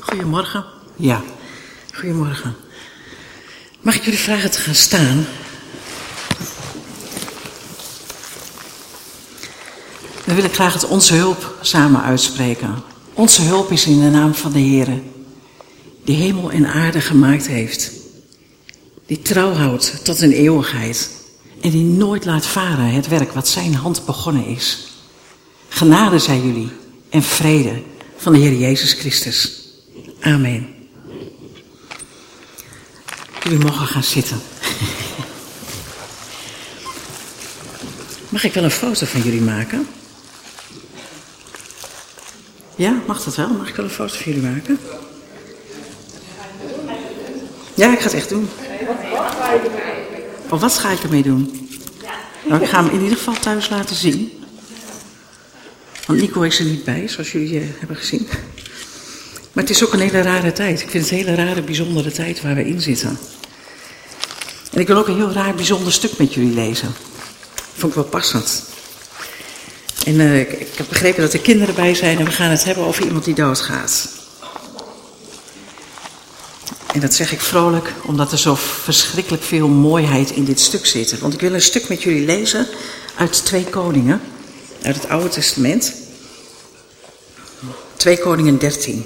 Goedemorgen. Ja, goedemorgen. Mag ik jullie vragen te gaan staan? Dan wil ik graag het onze hulp samen uitspreken. Onze hulp is in de naam van de Heer, die hemel en aarde gemaakt heeft. Die trouw houdt tot een eeuwigheid. En die nooit laat varen het werk wat zijn hand begonnen is. Genade zij jullie en vrede van de Heer Jezus Christus. Amen. Jullie mogen gaan zitten. Mag ik wel een foto van jullie maken? Ja, mag dat wel? Mag ik wel een foto van jullie maken? Ja, ik ga het echt doen. Of wat ga ik ermee doen? Nou, ik ga hem in ieder geval thuis laten zien. Want Nico is er niet bij, zoals jullie uh, hebben gezien. Maar het is ook een hele rare tijd. Ik vind het een hele rare, bijzondere tijd waar we in zitten. En ik wil ook een heel raar, bijzonder stuk met jullie lezen. Vond ik wel passend. En uh, ik, ik, heb begrepen dat er kinderen bij zijn en we gaan het hebben over iemand die doodgaat. En dat zeg ik vrolijk, omdat er zo verschrikkelijk veel mooiheid in dit stuk zit. Want ik wil een stuk met jullie lezen uit Twee Koningen, uit het Oude Testament. Twee Koningen 13.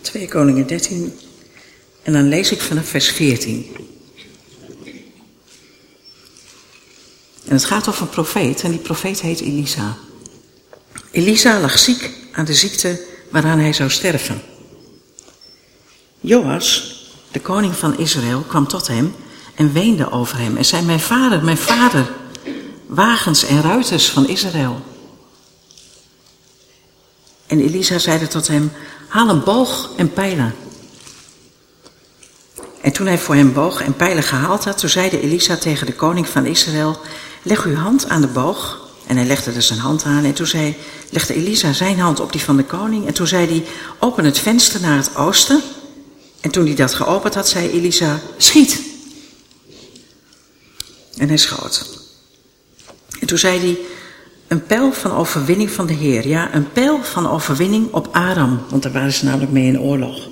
Twee Koningen 13. En dan lees ik vanaf vers 14. En het gaat over een profeet en die profeet heet Elisa. Elisa lag ziek aan de ziekte waaraan hij zou sterven. Joas, de koning van Israël, kwam tot hem en weende over hem en zei, mijn vader, mijn vader, wagens en ruiters van Israël. En Elisa zeide tot hem, haal een boog en pijlen. En toen hij voor hem boog en pijlen gehaald had, toen zeide Elisa tegen de koning van Israël, leg uw hand aan de boog. En hij legde er zijn hand aan en toen zei, legde Elisa zijn hand op die van de koning. En toen zei hij, open het venster naar het oosten. En toen hij dat geopend had, zei Elisa, schiet. En hij schoot. En toen zei hij, een pijl van overwinning van de Heer. Ja, een pijl van overwinning op Aram, want daar waren ze namelijk mee in oorlog.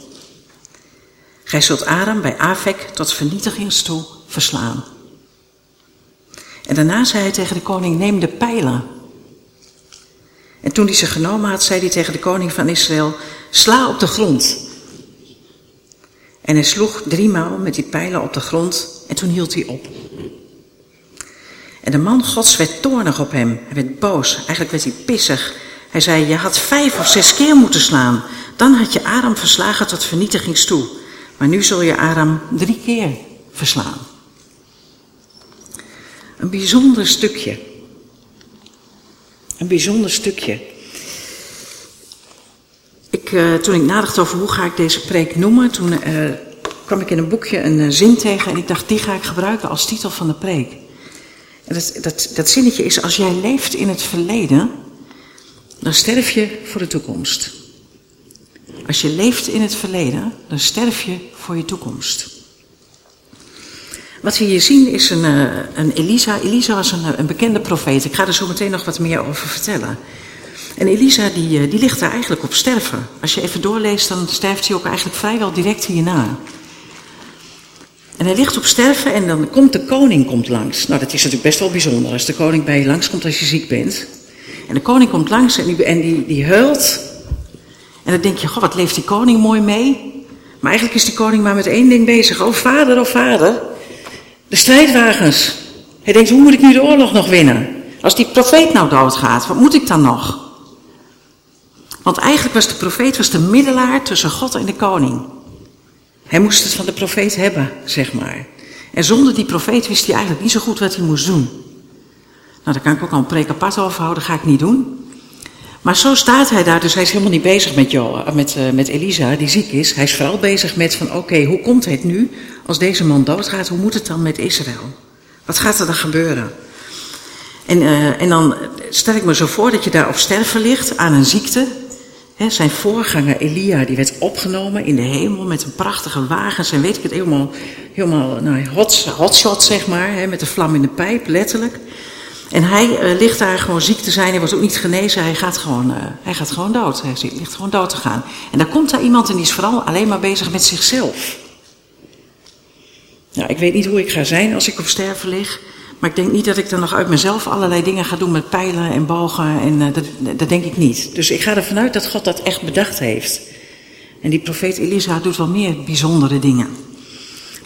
Gij zult Aram bij Avek tot vernietigingstoe verslaan. En daarna zei hij tegen de koning, neem de pijlen. En toen hij ze genomen had, zei hij tegen de koning van Israël, sla op de grond. En hij sloeg driemaal met die pijlen op de grond en toen hield hij op. En de man gods werd toornig op hem. Hij werd boos. Eigenlijk werd hij pissig. Hij zei, je had vijf of zes keer moeten slaan. Dan had je Aram verslagen tot vernietigingstoe. Maar nu zul je Aram drie keer verslaan. Een bijzonder stukje. Een bijzonder stukje. Ik, uh, toen ik nadacht over hoe ga ik deze preek noemen, toen uh, kwam ik in een boekje een uh, zin tegen en ik dacht, die ga ik gebruiken als titel van de preek. Dat, dat, dat zinnetje is, als jij leeft in het verleden, dan sterf je voor de toekomst. Als je leeft in het verleden, dan sterf je voor je toekomst. Wat we hier zien is een, een Elisa. Elisa was een, een, bekende profeet. Ik ga er zo meteen nog wat meer over vertellen. En Elisa die, die ligt daar eigenlijk op sterven. Als je even doorleest, dan sterft hij ook eigenlijk vrijwel direct hierna. En hij ligt op sterven en dan komt de koning komt langs. Nou, dat is natuurlijk best wel bijzonder als de koning bij je langskomt als je ziek bent. En de koning komt langs en die, die, huilt. En dan denk je, goh, wat leeft die koning mooi mee. Maar eigenlijk is die koning maar met één ding bezig. Oh vader, oh vader, de strijdwagens. Hij denkt, hoe moet ik nu de oorlog nog winnen? Als die profeet nou doodgaat, wat moet ik dan nog? Want eigenlijk was de profeet was de middelaar tussen God en de koning. Hij moest het van de profeet hebben, zeg maar. En zonder die profeet wist hij eigenlijk niet zo goed wat hij moest doen. Nou, daar kan ik ook al een preek apart over houden, ga ik niet doen. Maar zo staat hij daar, dus hij is helemaal niet bezig met, jo, met, uh, met Elisa, die ziek is. Hij is vooral bezig met van, oké, hoe komt het nu als deze man doodgaat? Hoe moet het dan met Israël? Wat gaat er dan gebeuren? En, uh, en dan stel ik me zo voor dat je daar op sterven ligt aan een ziekte. zijn voorganger Elia, die werd opgenomen in de hemel met een prachtige wagens en weet ik het, helemaal, helemaal nou, hot, hotshot zeg maar, met de vlam in de pijp, letterlijk. En hij uh, ligt daar gewoon ziek te zijn, hij wordt ook niet genezen, hij gaat gewoon, uh, hij gaat gewoon dood. Hij ligt gewoon dood te gaan. En dan komt daar iemand en die is vooral alleen maar bezig met zichzelf. Nou, ik weet niet hoe ik ga zijn als ik op sterven lig. Maar ik denk niet dat ik dan nog uit mezelf allerlei dingen ga doen met pijlen en bogen. En uh, dat, dat denk ik niet. Dus ik ga ervan uit dat God dat echt bedacht heeft. En die profeet Elisa doet wel meer bijzondere dingen.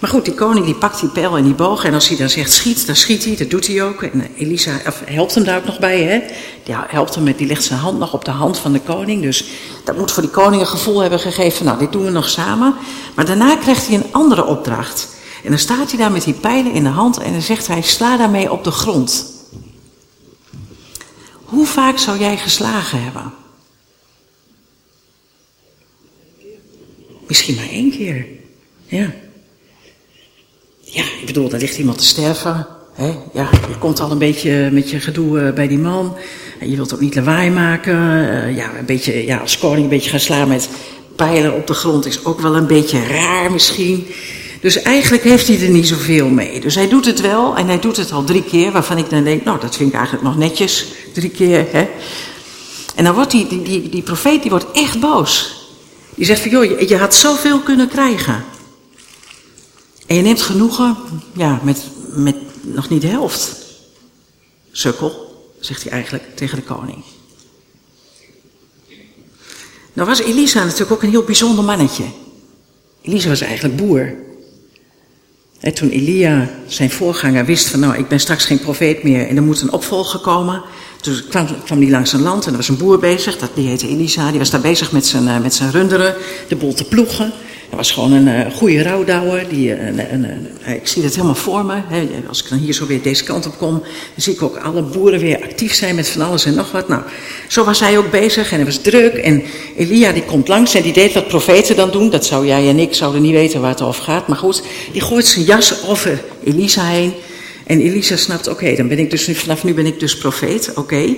Maar goed, die koning die pakt die pijl en die boog. En als hij dan zegt schiet, dan schiet hij. Dat doet hij ook. En Elisa of, helpt hem daar ook nog bij. Hè? Die helpt hem met, die legt zijn hand nog op de hand van de koning. Dus dat moet voor die koning een gevoel hebben gegeven. Nou, dit doen we nog samen. Maar daarna krijgt hij een andere opdracht. En dan staat hij daar met die pijlen in de hand en dan zegt hij: sla daarmee op de grond. Hoe vaak zou jij geslagen hebben? Misschien maar één keer. Ja. Ja, ik bedoel, daar ligt iemand te sterven. Hè? Ja, je komt al een beetje met je gedoe eh, bij die man. En je wilt ook niet lawaai maken. Uh, ja, een beetje, ja, als koning een beetje gaan slaan met pijlen op de grond is ook wel een beetje raar misschien. Dus eigenlijk heeft hij er niet zoveel mee. Dus hij doet het wel en hij doet het al drie keer, waarvan ik dan denk, nou dat vind ik eigenlijk nog netjes, drie keer. Hè? En dan wordt die, die, die, die profeet die wordt echt boos. Die zegt van, joh, je, je had zoveel kunnen krijgen. En je neemt genoegen, ja, met, met nog niet de helft. Sukkel, zegt hij eigenlijk tegen de koning. Nou was Elisa natuurlijk ook een heel bijzonder mannetje. Elisa was eigenlijk boer. En toen Elia, zijn voorganger, wist van nou, ik ben straks geen profeet meer en er moet een opvolger komen. Toen kwam, kwam die langs een land en er was een boer bezig, dat, die heette Elisa. Die was daar bezig met zijn, uh, met zijn runderen, de boel te ploegen. Hij was gewoon een uh, goede rouwdouwer. Die, uh, een, een, ik zie dat helemaal voor me. Hè. Als ik dan hier zo weer deze kant op kom, dan zie ik ook alle boeren weer actief zijn met van alles en nog wat. Nou, zo was hij ook bezig en hij was druk. En Elia die komt langs en die deed wat profeten dan doen. Dat zou jij en ik zouden niet weten waar het over gaat. Maar goed, die gooit zijn jas over Elisa heen. En Elisa snapt, oké, dan ben ik dus vanaf nu ben ik dus profeet, oké.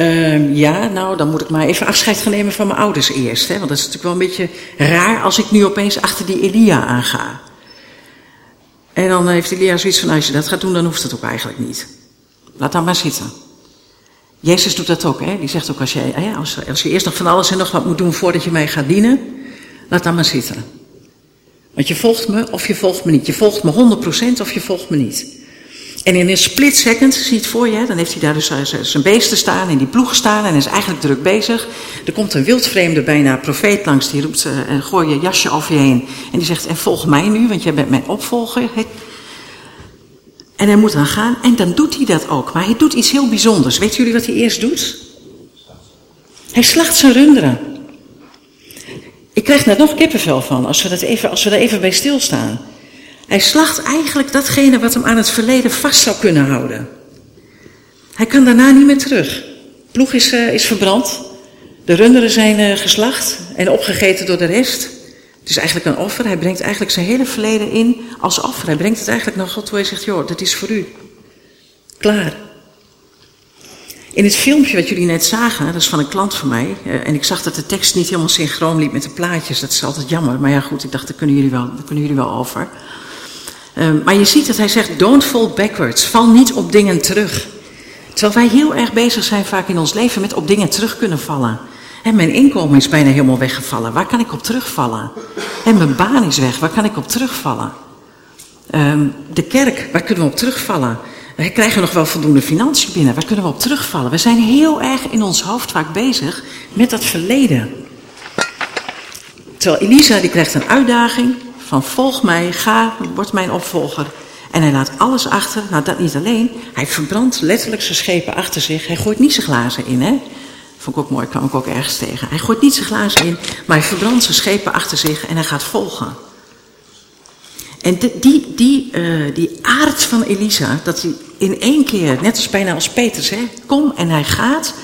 Uh, ja, nou, dan moet ik maar even afscheid gaan nemen van mijn ouders eerst. Hè? Want dat is natuurlijk wel een beetje raar als ik nu opeens achter die Elia aanga. En dan heeft Elia zoiets van, als je dat gaat doen, dan hoeft het ook eigenlijk niet. Laat dan maar zitten. Jezus doet dat ook, hè? Die zegt ook, als je, als, als je eerst nog van alles en nog wat moet doen voordat je mij gaat dienen, laat dan maar zitten. Want je volgt me of je volgt me niet. Je volgt me 100% of je volgt me niet. En in een split second, zie je het voor je, dan heeft hij daar dus zijn beesten staan en die ploeg staan en is eigenlijk druk bezig. Er komt een wildvreemde bijna profeet langs, die roept, uh, gooi je jasje over je heen. En die zegt, en volg mij nu, want jij bent mijn opvolger. En hij moet dan gaan en dan doet hij dat ook. Maar hij doet iets heel bijzonders. Weet jullie wat hij eerst doet? Hij slacht zijn runderen. Ik krijg daar nog kippenvel van, als we, dat even, als we daar even bij stilstaan. Hij slacht eigenlijk datgene wat hem aan het verleden vast zou kunnen houden. Hij kan daarna niet meer terug. Ploeg is, uh, is verbrand. De runderen zijn uh, geslacht en opgegeten door de rest. Het is eigenlijk een offer. Hij brengt eigenlijk zijn hele verleden in als offer. Hij brengt het eigenlijk naar God toe. Hij zegt, joh, dat is voor u. Klaar. In het filmpje wat jullie net zagen, dat is van een klant van mij. Uh, en ik zag dat de tekst niet helemaal synchroon liep met de plaatjes. Dat is altijd jammer. Maar ja, goed, ik dacht, daar kunnen jullie wel, daar kunnen jullie wel over. Um, maar je ziet dat hij zegt, don't fall backwards. Val niet op dingen terug. Terwijl wij heel erg bezig zijn vaak in ons leven met op dingen terug kunnen vallen. En mijn inkomen is bijna helemaal weggevallen. Waar kan ik op terugvallen? En mijn baan is weg. Waar kan ik op terugvallen? Um, de kerk, waar kunnen we op terugvallen? We krijgen nog wel voldoende financiën binnen. Waar kunnen we op terugvallen? We zijn heel erg in ons hoofd vaak bezig met dat verleden. Terwijl Elisa die krijgt een uitdaging van volg mij, ga, word mijn opvolger. En hij laat alles achter. Nou, dat niet alleen. Hij verbrandt letterlijk zijn schepen achter zich. Hij gooit niet zijn glazen in, hè. Vond ik ook mooi, kwam ik ook ergens tegen. Hij gooit niet zijn glazen in, maar hij verbrandt zijn schepen achter zich en hij gaat volgen. En die, die, uh, die aard van Elisa, dat hij in één keer, net als bijna als Peters, hè, kom en hij gaat,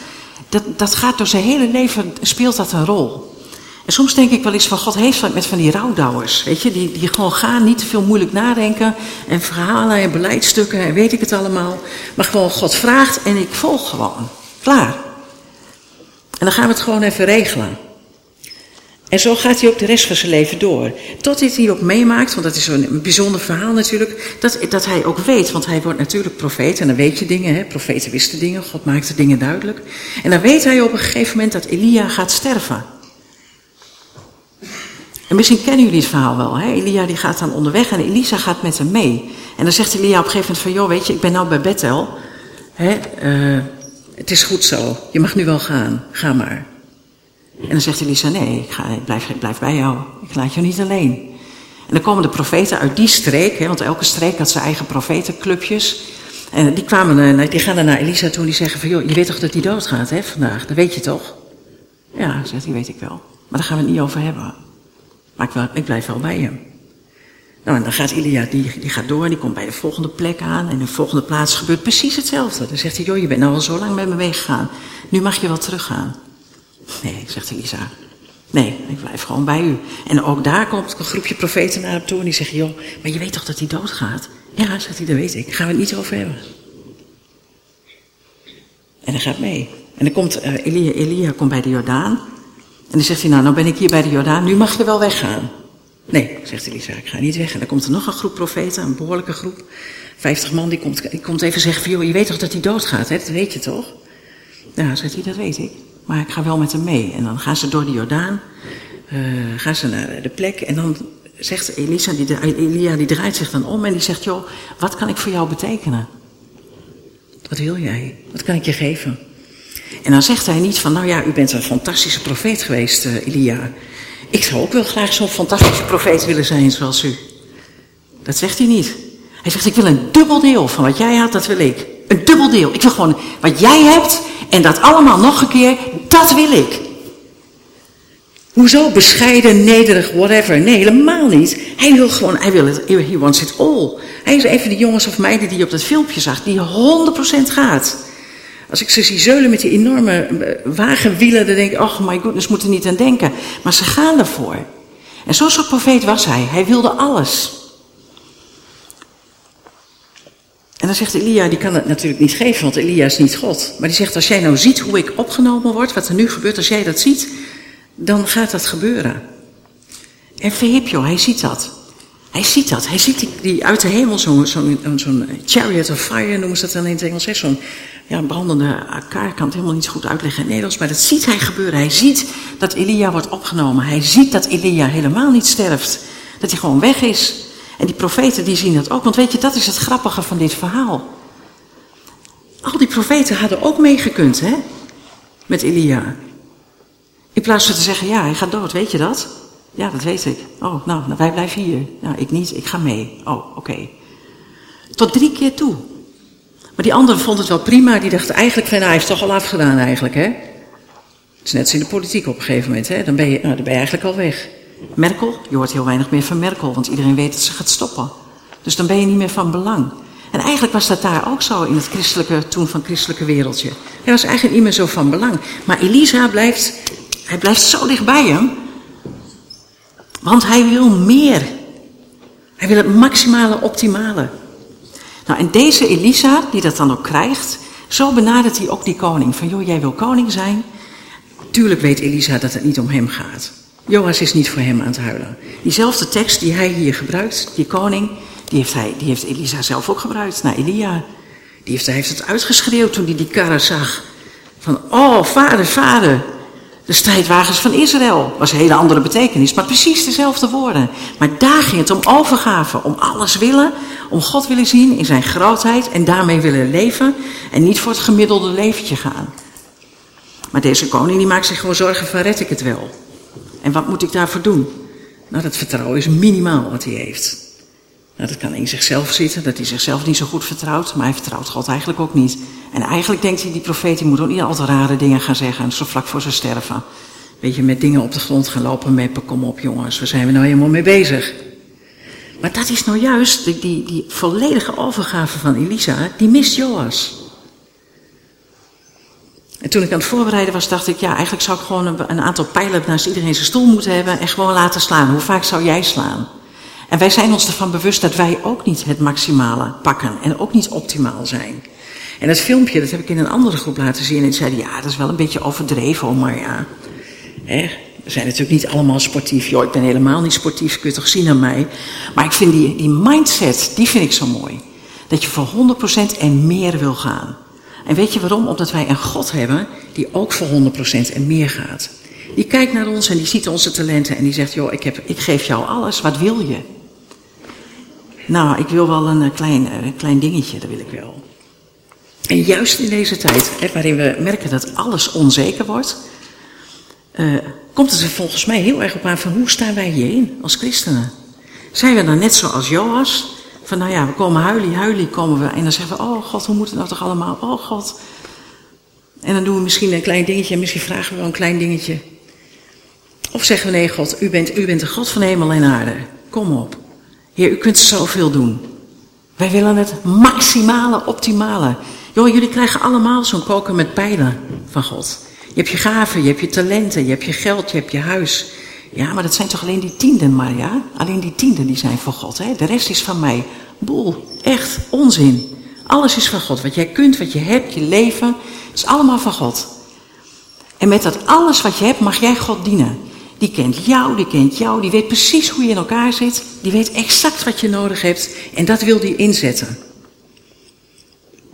dat, dat gaat door zijn hele leven, speelt dat een rol. En soms denk ik wel eens van God heeft wat met van die rouwdouwers. Weet je, die, die gewoon gaan, niet te veel moeilijk nadenken. En verhalen en beleidstukken en weet ik het allemaal. Maar gewoon God vraagt en ik volg gewoon. Klaar. En dan gaan we het gewoon even regelen. En zo gaat hij ook de rest van zijn leven door. Tot hij ook meemaakt, want dat is zo'n bijzonder verhaal natuurlijk, dat, dat hij ook weet, want hij wordt natuurlijk profeet en dan weet je dingen, hè? profeten wisten dingen, God maakte dingen duidelijk. En dan weet hij op een gegeven moment dat Elia gaat sterven. En misschien kennen jullie het verhaal wel. Hè? Elia die gaat dan onderweg en Elisa gaat met hem mee. En dan zegt Elia op een gegeven moment van, joh weet je, ik ben nou bij Bethel. Hè? Uh, het is goed zo, je mag nu wel gaan, ga maar. En dan zegt Elisa, nee, ik, ga, blijf, blijf bij jou, ik laat jou niet alleen. En dan komen de profeten uit die streek, hè, want elke streek had zijn eigen profetenclubjes. En die, kwamen, eh, die gaan dan naar Elisa toe en die zeggen van, joh, je weet toch dat hij doodgaat hè, vandaag, dat weet je toch? Ja, zegt hij, weet ik wel. Maar daar gaan we het niet over hebben. Maar ik, ik blijf wel bij hem. Nou, en dan gaat Elia, die, die gaat door, die komt bij de volgende plek aan. En de volgende plaats gebeurt precies hetzelfde. Dan zegt hij, joh, je bent nou al zo lang met me meegegaan. Nu mag je wel teruggaan. Nee, zegt Elisa. Nee, ik blijf gewoon bij u. En ook daar komt een groepje profeten naar hem toe en die zeggen, joh, maar je weet toch dat hij doodgaat? Ja, zegt hij, dat weet ik. Gaan we het niet over hebben. En hij gaat mee. En dan komt uh, Elia, Elia komt bij de Jordaan. En dan zegt hij, nou, nou ben ik hier bij de Jordaan, nu mag je wel weggaan. Nee, zegt Elisa, ik ga niet weg. En dan komt er nog een groep profeten, een behoorlijke groep. Vijftig man, die komt, die komt even zeggen van, joh, je weet toch dat hij doodgaat, hè? Dat weet je toch? Ja, zegt hij, dat weet ik. Maar ik ga wel met hem mee. En dan gaan ze door de Jordaan, uh, gaan ze naar de plek. En dan zegt Elisa, die, Elia, die draait zich dan om en die zegt, joh, wat kan ik voor jou betekenen? Wat wil jij? Wat kan ik je geven? En dan zegt hij niet van, nou ja, u bent een fantastische profeet geweest, uh, Elia. Ik zou ook wel graag zo'n fantastische profeet willen zijn zoals u. Dat zegt hij niet. Hij zegt, ik wil een dubbel deel van wat jij had, dat wil ik. Een dubbel deel. Ik wil gewoon wat jij hebt en dat allemaal nog een keer, dat wil ik. Hoezo bescheiden, nederig, whatever? Nee, helemaal niet. Hij wil gewoon, hij wil het, he wants it all. Hij is even de jongens of meiden die je op dat filmpje zag, die 100% gaat. Als ik ze zie zeulen met die enorme eh, wagenwielen, dan denk ik, oh my goodness, moet er niet aan denken. Maar ze gaan ervoor. En zo'n soort profeet was hij. Hij wilde alles. En dan zegt Elia, die kan het natuurlijk niet geven, want Elia is niet God. Maar die zegt, als jij nou ziet hoe ik opgenomen word, wat er nu gebeurt, als jij dat ziet, dan gaat dat gebeuren. En Verhipjo, hij ziet dat. Hij ziet dat. Hij ziet die, uit de hemel zo'n zo zo chariot of fire, noemen ze dat dan in het Engels. Zo'n ja, brandende elkaar, ik kan het helemaal niet goed uitleggen in Nederlands. Maar dat ziet hij gebeuren. Hij ziet dat Elia wordt opgenomen. Hij ziet dat Elia helemaal niet sterft. Dat hij gewoon weg is. En die profeten die zien dat ook. Want weet je, dat is het grappige van dit verhaal. Al die profeten hadden ook meegekund, hè? Met Elia. In plaats van te zeggen, ja, hij gaat dood, weet je dat? Ja, dat weet ik. Oh, nou, wij blijven hier. Ja, ik niet, ik ga mee. Oh, oké. Tot drie keer toe. Maar die andere vond het wel prima. Die dacht eigenlijk nou, hij heeft toch al afgedaan eigenlijk, hè? Het is net als in de politiek op een gegeven moment, hè? Dan ben je, nou, dan ben je eigenlijk al weg. Merkel, je hoort heel weinig meer van Merkel, want iedereen weet dat ze gaat stoppen. Dus dan ben je niet meer van belang. En eigenlijk was dat daar ook zo in het christelijke, toen van christelijke wereldje. Hij was eigenlijk niet meer zo van belang. Maar Elisa blijft, hij blijft zo dicht bij hem. Want hij wil meer. Hij wil het maximale, optimale. Nou, en deze Elisa, die dat dan ook krijgt, zo benadert hij ook die koning. Van, joh, jij wil koning zijn. Tuurlijk weet Elisa dat het niet om hem gaat. Joas is niet voor hem aan het huilen. Diezelfde tekst die hij hier gebruikt, die koning, die heeft, hij, die heeft Elisa zelf ook gebruikt naar Elia. Die heeft, hij heeft het uitgeschreeuwd toen hij die karren zag. Van, oh, vader, vader, de strijdwagens van Israël. Was een hele andere betekenis, maar precies dezelfde woorden. Maar daar ging het om overgave, om alles willen, om God willen zien in zijn grootheid en daarmee willen leven en niet voor het gemiddelde leventje gaan. Maar deze koning die maakt zich gewoon zorgen van red ik het wel. En wat moet ik daarvoor doen? Nou, dat vertrouwen is minimaal wat hij heeft. Nou, dat kan in zichzelf zitten, dat hij zichzelf niet zo goed vertrouwt, maar hij vertrouwt God eigenlijk ook niet. En eigenlijk denkt hij, die profeet, die moet ook niet al te rare dingen gaan zeggen, zo vlak voor zijn sterven. Weet je, met dingen op de grond gaan lopen meppen, kom op jongens, waar zijn we nou helemaal mee bezig? Maar dat is nou juist, die, die, die volledige overgave van Elisa, die mist Joas. En toen ik aan het voorbereiden was, dacht ik, ja, eigenlijk zou ik gewoon een, een aantal pijlen naast iedereen zijn stoel moeten hebben en gewoon laten slaan. Hoe vaak zou jij slaan? En wij zijn ons ervan bewust dat wij ook niet het maximale pakken en ook niet optimaal zijn. En dat filmpje, dat heb ik in een andere groep laten zien en zeiden, ja, dat is wel een beetje overdreven, maar ja. Hè? We zijn natuurlijk niet allemaal sportief. Joh, ik ben helemaal niet sportief, kun je toch zien aan mij. Maar ik vind die, die mindset, die vind ik zo mooi. Dat je voor 100% en meer wil gaan. En weet je waarom? Omdat wij een God hebben die ook voor 100% en meer gaat. Die kijkt naar ons en die ziet onze talenten en die zegt, joh, ik, heb, ik geef jou alles, wat wil je? Nou, ik wil wel een eh, klein, eh, een klein dingetje, dat wil ik wel. En juist in deze tijd, hè, waarin we merken dat alles onzeker wordt, uh, komt het er volgens mij heel erg op aan van hoe staan wij hierin als christenen? Zijn we dan net zoals Joas? Van nou ja, we komen huilie, huilie komen we. En dan zeggen we, oh God, hoe moet het nou toch allemaal? Oh God. En dan doen we misschien een klein dingetje en misschien vragen we wel een klein dingetje. Of zeggen we, nee God, u bent, u bent de God van hemel en aarde. Kom op. Heer, u kunt zoveel doen. Wij willen het maximale, optimale. Joh, jullie krijgen allemaal zo'n koker met pijlen van God. Je hebt je gaven, je hebt je talenten, je hebt je geld, je hebt je huis. Ja, maar dat zijn toch alleen die tienden, Maria? Alleen die tienden die zijn voor God, hè? De rest is van mij. Boel, echt, onzin. Alles is van God. Wat jij kunt, wat je hebt, je leven, is allemaal van God. En met dat alles wat je hebt, mag jij God dienen. Die kent jou, die kent jou, die weet precies hoe je in elkaar zit. Die weet exact wat je nodig hebt en dat wil die inzetten.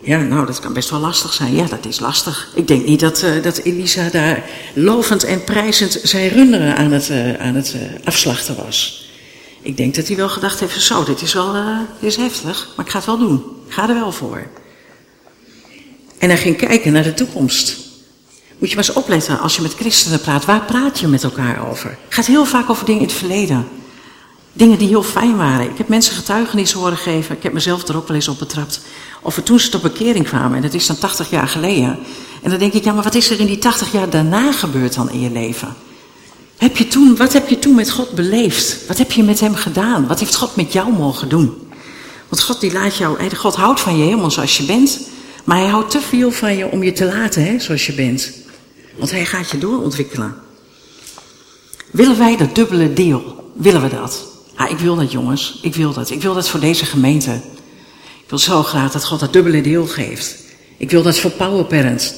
Ja, nou, dat kan best wel lastig zijn. Ja, dat is lastig. Ik denk niet dat, uh, dat Elisa daar lovend en prijzend zijn runderen aan het, uh, aan het uh, afslachten was. Ik denk dat hij wel gedacht heeft, zo, dit is wel is heftig, maar ik ga het wel doen. Ik ga er wel voor. En hij ging kijken naar de toekomst. Moet je maar eens opletten als je met christenen praat. Waar praat je met elkaar over? Het gaat heel vaak over dingen in het verleden. Dingen die heel fijn waren. Ik heb mensen getuigenissen horen geven. Ik heb mezelf er ook wel eens op betrapt. Over toen ze tot bekering kwamen. En dat is dan 80 jaar geleden. En dan denk ik, ja, maar wat is er in die 80 jaar daarna gebeurd dan in je leven? Heb je toen, wat heb je toen met God beleefd? Wat heb je met hem gedaan? Wat heeft God met jou mogen doen? Want God die laat jou, God houdt van je helemaal zoals je bent. Maar hij houdt te veel van je om je te laten hè, zoals je bent. Want hij gaat je doorontwikkelen. Willen wij dat dubbele deel? Willen we dat? Ja, ik wil dat jongens. Ik wil dat. Ik wil dat voor deze gemeente. Ik wil zo graag dat God dat dubbele deel geeft. Ik wil dat voor Power Parents.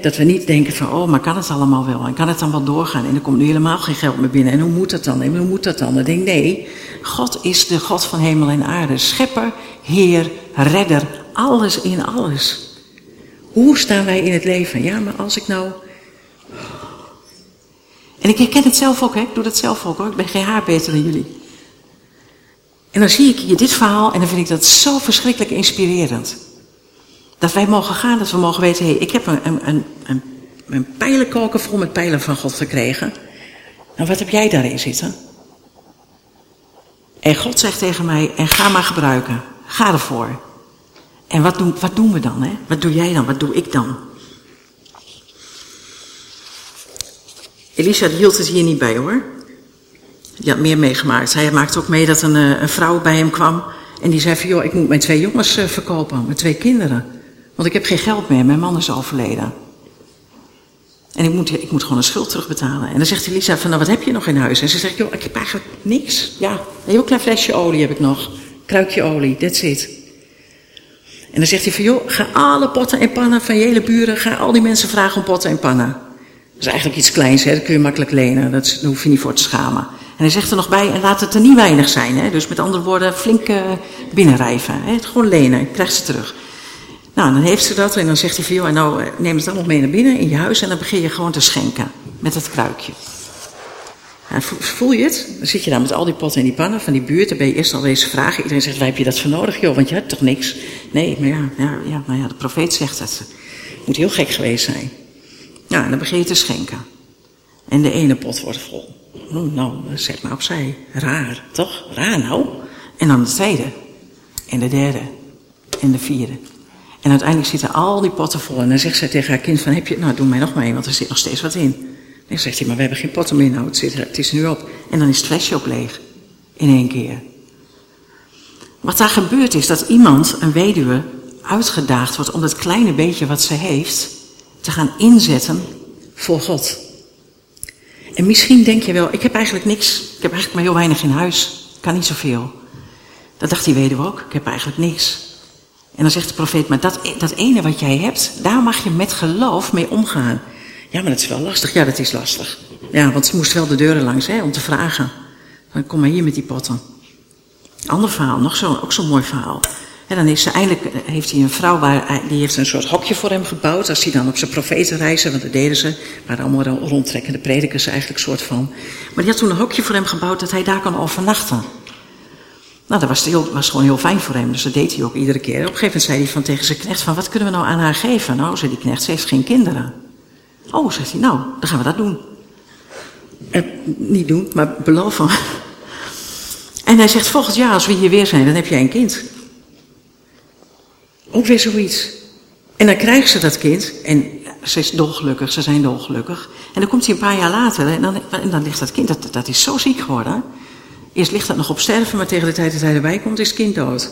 dat we niet denken van, oh, maar kan het allemaal wel? En kan het dan wel doorgaan? En er komt nu helemaal geen geld meer binnen. En hoe moet dat dan? En hoe moet dat dan? Ik, nee, God is de God van hemel en aarde. Schepper, Heer, Redder, alles in alles. Hoe staan wij in het leven? Ja, maar als ik nou en ik herken het zelf ook, hè? ik doe dat zelf ook hoor. Ik ben geen haar beter dan jullie. En dan zie ik hier dit verhaal en dan vind ik dat zo verschrikkelijk inspirerend. Dat wij mogen gaan, dat we mogen weten, hé, hey, ik heb een, een, een, een vol met pijlen van God gekregen. Nou, wat heb jij daarin zitten? En God zegt tegen mij, en ga maar gebruiken. Ga ervoor. En wat doen, wat doen we dan, hè? Wat doe jij dan? Wat doe ik dan? Elisa hield het hier niet bij hoor. Die had meer meegemaakt. Hij maakte ook mee dat een, eh, een vrouw bij hem kwam. En die zei van, joh, ik moet mijn twee jongens uh, verkopen, mijn twee kinderen. Want ik heb geen geld meer, mijn man is overleden. En ik moet, ik moet gewoon een schuld terugbetalen. En dan zegt Elisa van, nou wat heb je nog in huis? En ze zegt, joh, ik heb eigenlijk niks. Ja, een heel klein flesje olie heb ik nog. Kruikje olie, that's it. En dan zegt hij van, joh, ga alle potten en pannen van je hele buren, ga al die mensen vragen om potten en pannen. Dat is eigenlijk iets kleins, hè? dat kun je makkelijk lenen. Dat, hoef je niet voor te schamen. En hij zegt er nog bij, en laat het er niet weinig zijn. Hè? Dus met andere woorden, flink uh, binnenrijven. Hè? Gewoon lenen, krijgt ze terug. Nou, dan heeft ze dat en dan zegt hij van, joh, nou eh, neem het allemaal mee naar binnen in je huis en dan begin je gewoon te schenken met het kruikje. voel je het? Dan zit je daar met al die potten en die pannen van die buurt. Dan ben je eerst al eens vragen. Iedereen zegt, waar heb je dat voor nodig, joh? Want je hebt toch niks? Nee, maar ja, ja, ja, nou ja de profeet zegt het. Moet heel gek geweest zijn. Ja, en dan begin je te schenken. En de ene pot wordt vol. Oh, nou, zet maar opzij. Raar, toch? Raar nou. En dan de tweede. En de derde. En de vierde. En uiteindelijk zitten al die potten vol. En dan zegt zij tegen haar kind van, heb je, nou doe mij nog maar één, want er zit nog steeds wat in. En dan zegt hij, maar we hebben geen potten meer. Nou, het, zit, het is nu op. En dan is het flesje ook leeg. In één keer. Wat daar gebeurt is dat iemand, een weduwe, uitgedaagd wordt om dat kleine beetje wat ze heeft, te gaan inzetten voor God. En misschien denk je wel, ik heb eigenlijk niks. Ik heb eigenlijk maar heel weinig in huis. Ik kan niet zoveel. Dat dacht die weduwe ook. Ik heb eigenlijk niks. En dan zegt de profeet, maar dat, dat ene wat jij hebt, daar mag je met geloof mee omgaan. Ja, maar dat is wel lastig. Ja, dat is lastig. Ja, want ze moest wel de deuren langs, hè, om te vragen. Dan kom maar hier met die potten. Ander verhaal, nog zo, ook zo'n mooi verhaal. En dan is ze eindelijk, eh, heeft hij een vrouw, waar, die heeft een soort hokje voor hem gebouwd. Als hij dan op zijn profetenreizen, want dat deden ze, waren allemaal rondtrekkende predikers eigenlijk, soort van. Maar die had toen een hokje voor hem gebouwd dat hij daar kan overnachten. Nou, dat was gewoon heel fijn voor hem, dus dat deed hij ook iedere keer. Op een gegeven moment zei hij van tegen zijn knecht van, wat kunnen we nou aan haar geven? Nou, zei die knecht, ze heeft geen kinderen. Oh, zegt hij, nou, dan gaan we dat doen. Eh, niet doen, maar beloven. En hij zegt, volgend jaar als we hier weer zijn, dan heb jij een kind. Ook weer zoiets. En dan krijgt ze dat kind en ze is dolgelukkig, ze zijn dolgelukkig. En dan komt hij een paar jaar later en dan, en dan ligt dat kind, dat, dat is zo ziek geworden. Eerst ligt dat nog op sterven, maar tegen de tijd dat hij erbij komt is het kind dood.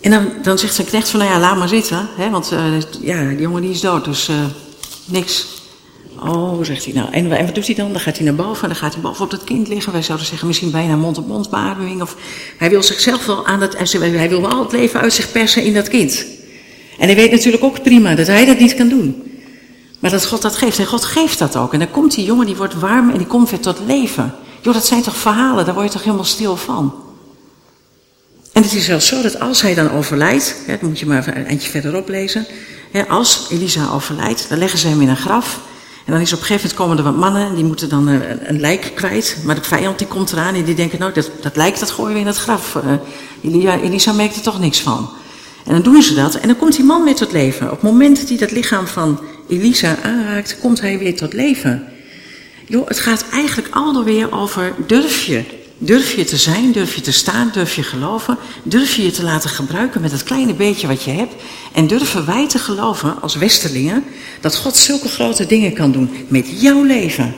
En dan, dan zegt zijn knecht van, nou ja, laat maar zitten. Hè, want uh, ja, die jongen die is dood, dus uh, niks. Oh, zegt hij nou. En, en, wat doet hij dan? Dan gaat hij naar boven en dan gaat hij boven op dat kind liggen. Wij zouden zeggen misschien bijna mond-op-mond beademing. Of hij wil zichzelf wel aan dat, hij wil wel het leven uit zich persen in dat kind. En hij weet natuurlijk ook prima dat hij dat niet kan doen. Maar dat God dat geeft. En God geeft dat ook. En dan komt die jongen, die wordt warm en die komt weer tot leven. Joh, dat zijn toch verhalen, daar word je toch helemaal stil van. En het is zelfs zo dat als hij dan overlijdt, dat moet je maar een eindje verderop lezen. Als Elisa overlijdt, dan leggen ze hem in een graf. En dan is op een gegeven moment komen er wat mannen, die moeten dan een, eh, een lijk kwijt. Maar de vijand die komt eraan en die denken, nou dat, dat lijk dat gooien we in het graf. Elia, Elisa merkt er toch niks van. En dan doen ze dat en dan komt die man weer tot leven. Op het moment dat hij dat lichaam van Elisa aanraakt, komt hij weer tot leven. Joh, het gaat eigenlijk al weer over durf je. Durf je te zijn, durf je te staan, durf je geloven, durf je je te laten gebruiken met het kleine beetje wat je hebt. En durven wij te geloven als westerlingen dat God zulke grote dingen kan doen met jouw leven.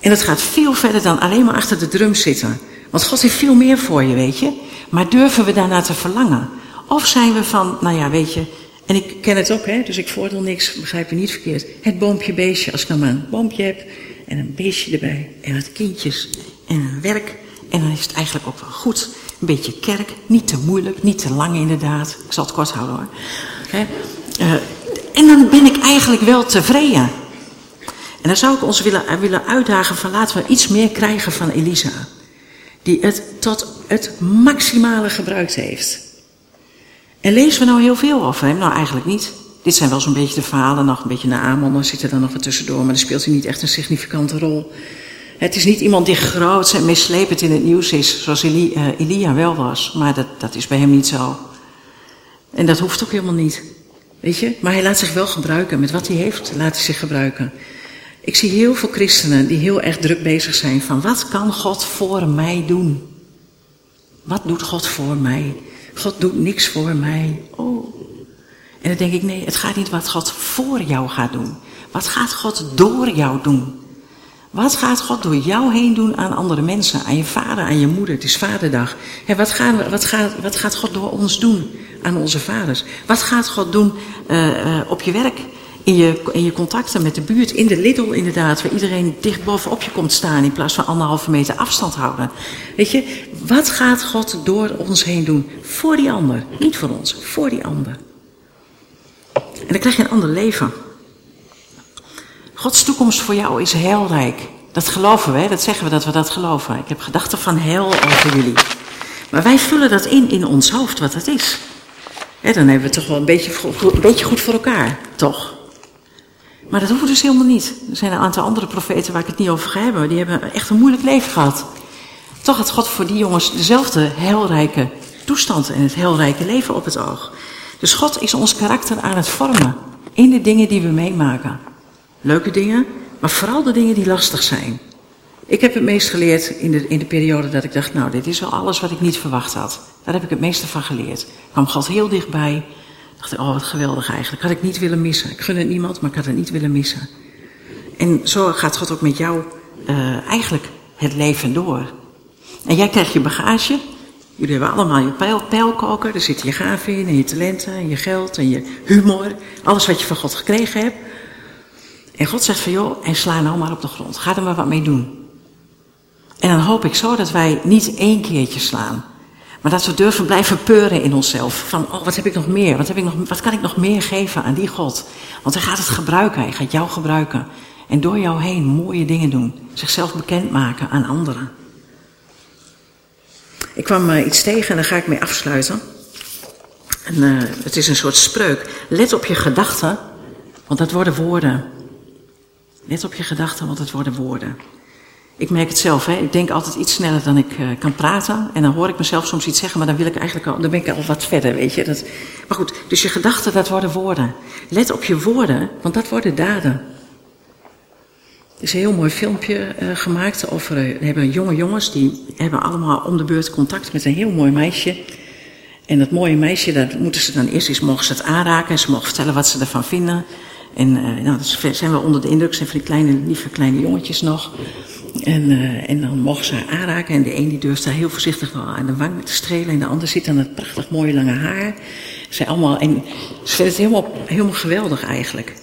En dat gaat veel verder dan alleen maar achter de drum zitten. Want God heeft veel meer voor je, weet je. Maar durven we daarna te verlangen? Of zijn we van, nou ja, weet je, en ik ken het ook, hè, dus ik voordeel niks, begrijp je niet verkeerd. Het boompje beestje, als ik nou maar een boompje heb en een beestje erbij en wat kindjes en een werk. En dan is het eigenlijk ook wel goed. Een beetje kerk, niet te moeilijk, niet te lang inderdaad. Ik zal het kort houden hoor. Uh, en dan ben ik eigenlijk wel tevreden. En dan zou ik ons willen, willen uitdagen van laten we iets meer krijgen van Elisa. Die het tot het maximale gebruikt heeft. En lezen we nou heel veel over hem? Nou, eigenlijk niet. Dit zijn wel zo'n beetje de verhalen, nog een beetje naar Amon, dan zit er dan nog wat tussendoor, maar dan speelt hij niet echt een significante rol. Het is niet iemand die groot en mislepend in het nieuws is, zoals uh, Elia wel was, maar dat, dat is bij hem niet zo. En dat hoeft ook helemaal niet. Weet je? Maar hij laat zich wel gebruiken. Met wat hij heeft, laat hij zich gebruiken. Ik zie heel veel christenen die heel erg druk bezig zijn van wat kan God voor mij doen? Wat doet God voor mij? God doet niks voor mij. Oh. En dan denk ik, nee, het gaat niet wat God voor jou gaat doen. Wat gaat God door jou doen? Wat gaat God door jou heen doen aan andere mensen? Aan je vader, aan je moeder. Het is vaderdag. Wat, gaan wat, gaat, wat gaat God door ons doen aan onze vaders? Wat gaat God doen uh, uh, op je werk? In je, in je contacten met de buurt, in de Lidl inderdaad, waar iedereen dicht bovenop je komt staan in plaats van anderhalve meter afstand houden. Weet je, wat gaat God door ons heen doen? Voor die ander, niet voor ons, voor die ander. En dan krijg je een ander leven. Gods toekomst voor jou is heel rijk. Dat geloven we, dat zeggen we dat we dat geloven. Ik heb gedachten van hel over jullie. Maar wij vullen dat in in ons hoofd, wat dat is. dan hebben we het toch wel een beetje, een beetje goed voor elkaar, toch? Maar dat hoeft dus helemaal niet. Er zijn een aantal andere profeten waar ik het niet over ga hebben. Die hebben echt een moeilijk leven gehad. Toch had God voor die jongens dezelfde heilrijke toestand en het heilrijke leven op het oog. Dus God is ons karakter aan het vormen in de dingen die we meemaken. Leuke dingen, maar vooral de dingen die lastig zijn. Ik heb het meest geleerd in de, in de periode dat ik dacht, nou, dit is wel alles wat ik niet verwacht had. Daar heb ik het meeste van geleerd. Kwam God heel dichtbij. Dacht ik, oh, wat geweldig eigenlijk. Had ik niet willen missen. Ik gun het niemand, maar ik had het niet willen missen. En zo gaat God ook met jou uh, eigenlijk het leven door. En jij krijgt je bagage. Jullie hebben allemaal je pijl, pijlkoker. Er zit je gaven in, en je talenten, en je geld, en je humor. Alles wat je van God gekregen hebt. En God zegt van joh, en sla nou maar op de grond. Ga er maar wat mee doen. En dan hoop ik zo dat wij niet één keertje slaan. Maar dat we durven blijven peuren in onszelf. Van, oh, wat heb ik nog meer? Wat, heb ik nog, wat kan ik nog meer geven aan die God? Want hij gaat het gebruiken, hij gaat jou gebruiken. En door jou heen mooie dingen doen. Zichzelf bekendmaken aan anderen. Ik kwam uh, iets tegen en daar ga ik mee afsluiten. En, uh, het is een soort spreuk. Let op je gedachten, want dat worden woorden. Let op je gedachten, want het worden woorden. Ik merk het zelf, hè. ik denk altijd iets sneller dan ik uh, kan praten. En dan hoor ik mezelf soms iets zeggen, maar dan, wil ik eigenlijk al, dan ben ik al wat verder, weet je. Dat, maar goed, dus je gedachten, dat worden woorden. Let op je woorden, want dat worden daden. Er is een heel mooi filmpje uh, gemaakt over, uh, hebben jonge jongens, die hebben allemaal om de beurt contact met een heel mooi meisje. En dat mooie meisje, dat moeten ze dan eerst eens, mogen ze het aanraken en ze mogen vertellen wat ze ervan vinden. En uh, nou, zijn we onder de indruk, zijn van die kleine, lieve kleine jongetjes nog. En, uh, en dan mogen ze haar aanraken. En de een die durft daar heel voorzichtig aan de wang te strelen. En de ander zit aan het prachtig mooie lange haar. Ze allemaal, en ze vinden het helemaal, helemaal geweldig eigenlijk.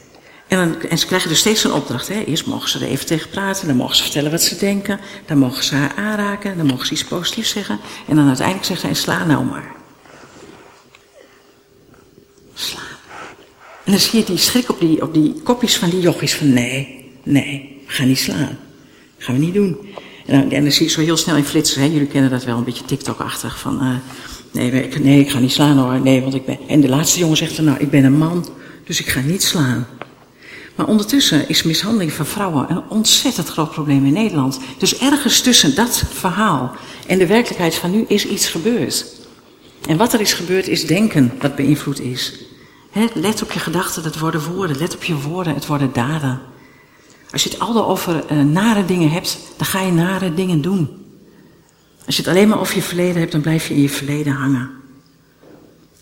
En, dan, en ze krijgen dus steeds een opdracht. Hè. Eerst mogen ze er even tegen praten. Dan mogen ze vertellen wat ze denken. Dan mogen ze haar aanraken. Dan mogen ze iets positiefs zeggen. En dan uiteindelijk zegt hij, sla nou maar. En dan zie je die schrik op die, op die kopjes van die jochies van nee, nee, we gaan niet slaan. Dat gaan we niet doen. En dan, zie je zo heel snel in flitsen, hè? jullie kennen dat wel, een beetje TikTok-achtig, van uh, nee, ik, nee, ik ga niet slaan hoor, nee, want ik ben... En de laatste jongen zegt dan, nou, ik ben een man, dus ik ga niet slaan. Maar ondertussen is mishandeling van vrouwen een ontzettend groot probleem in Nederland. Dus ergens tussen dat verhaal en de werkelijkheid van nu is iets gebeurd. En wat er is gebeurd is denken dat beïnvloed is. Let op je gedachten, dat worden woorden. Let op je woorden, het worden daden. Als je het altijd over uh, nare dingen hebt, dan ga je nare dingen doen. Als je het alleen maar over je verleden hebt, dan blijf je in je verleden hangen.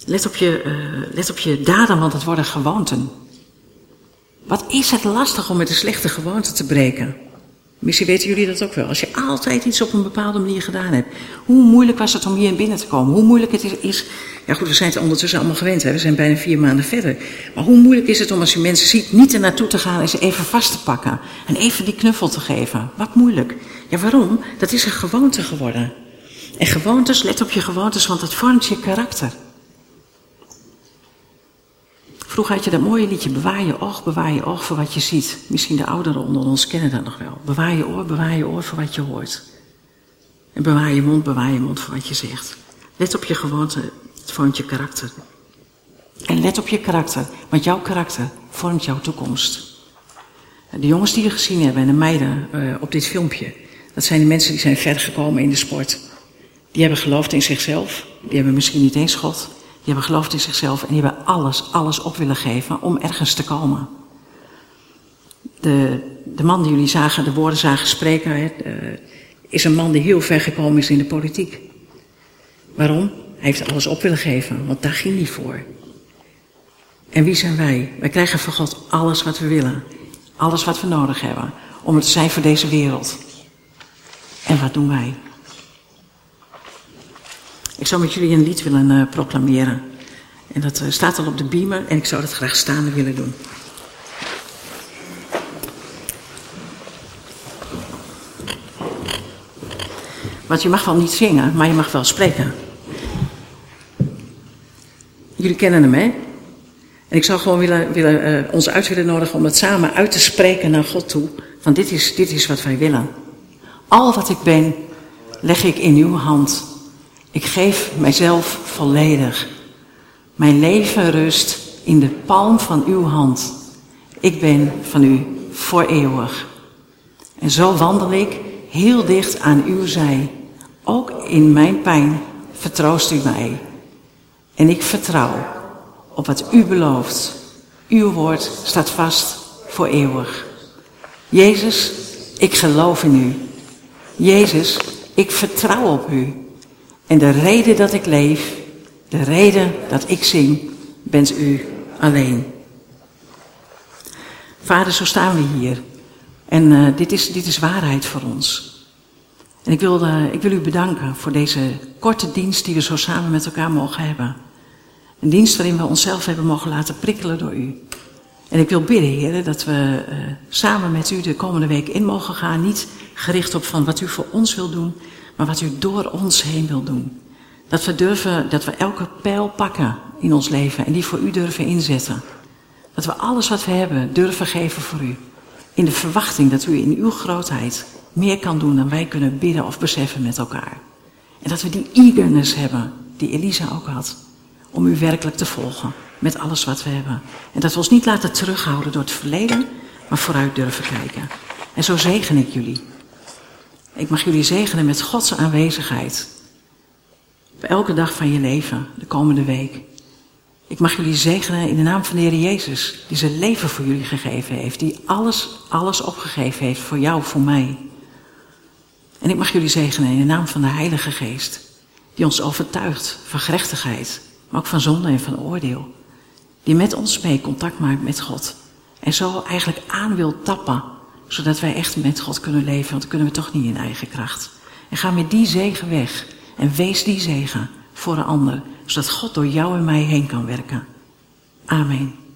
Let op je, uh, let op je daden, want het worden gewoonten. Wat is het lastig om met een slechte gewoonte te breken? Misschien weten jullie dat ook wel. Als je altijd iets op een bepaalde manier gedaan hebt. Hoe moeilijk was het om hier binnen te komen? Hoe moeilijk het is. Ja, goed, we zijn het ondertussen allemaal gewend. Hè? We zijn bijna vier maanden verder. Maar hoe moeilijk is het om als je mensen ziet niet er naartoe te gaan en ze even vast te pakken? En even die knuffel te geven? Wat moeilijk. Ja, waarom? Dat is een gewoonte geworden. En gewoontes, let op je gewoontes, want dat vormt je karakter. Vroeger had je dat mooie liedje, bewaar je oog, bewaar je oog voor wat je ziet. Misschien de ouderen onder ons kennen dat nog wel. Bewaar je oor, bewaar je oor voor wat je hoort. En bewaar je mond, bewaar je mond voor wat je zegt. Let op je gewoonte, het vormt je karakter. En let op je karakter, want jouw karakter vormt jouw toekomst. De jongens die je gezien hebben en de meiden uh, op dit filmpje, dat zijn de mensen die zijn verder gekomen in de sport. Die hebben geloofd in zichzelf, die hebben misschien niet eens God, die hebben geloofd in zichzelf en die hebben alles, alles op willen geven om ergens te komen. De, de man die jullie zagen, de woorden zagen spreken, is een man die heel ver gekomen is in de politiek. Waarom? Hij heeft alles op willen geven, want daar ging hij voor. En wie zijn wij? Wij krijgen van God alles wat we willen. Alles wat we nodig hebben. Om het te zijn voor deze wereld. En wat doen wij? Ik zou met jullie een lied willen uh, proclameren. En dat uh, staat al op de beamer en ik zou dat graag staande willen doen. Want je mag wel niet zingen, maar je mag wel spreken. Jullie kennen hem, hè? En ik zou gewoon willen, willen, uh, ons uit willen nodigen om het samen uit te spreken naar God toe. Want dit is, dit is wat wij willen. Al wat ik ben, leg ik in uw hand. Ik geef mijzelf volledig. Mijn leven rust in de palm van uw hand. Ik ben van u voor eeuwig. En zo wandel ik heel dicht aan uw zij. Ook in mijn pijn vertroost u mij. En ik vertrouw op wat u belooft. Uw woord staat vast voor eeuwig. Jezus, ik geloof in u. Jezus, ik vertrouw op u. En de reden dat ik leef, de reden dat ik zing, bent u alleen. Vader, zo staan we hier. En uh, dit, is, dit is waarheid voor ons. En ik wil, uh, ik wil u bedanken voor deze korte dienst die we zo samen met elkaar mogen hebben. Een dienst waarin we onszelf hebben mogen laten prikkelen door u. En ik wil bidden, heren, dat we uh, samen met u de komende week in mogen gaan. Niet gericht op van wat u voor ons wil doen, maar wat u door ons heen wil doen. Dat we durven, dat we elke pijl pakken in ons leven en die voor u durven inzetten. Dat we alles wat we hebben durven geven voor u. In de verwachting dat u in uw grootheid meer kan doen dan wij kunnen bidden of beseffen met elkaar. En dat we die eagerness hebben, die Elisa ook had, om u werkelijk te volgen met alles wat we hebben. En dat we ons niet laten terughouden door het verleden, maar vooruit durven kijken. En zo zegen ik jullie. Ik mag jullie zegenen met Gods aanwezigheid. Op elke dag van je leven, de komende week. Ik mag jullie zegenen in de naam van de Heer Jezus, die zijn leven voor jullie gegeven heeft, die alles, alles opgegeven heeft voor jou, voor mij. En ik mag jullie zegenen in de naam van de Heilige Geest, die ons overtuigt van gerechtigheid, maar ook van zonde en van oordeel. Die met ons mee contact maakt met God. En zo eigenlijk aan wil tappen, zodat wij echt met God kunnen leven, want dat kunnen we toch niet in eigen kracht. En ga met die zegen weg en wees die zegen voor een ander, zodat God door jou en mij heen kan werken. Amen.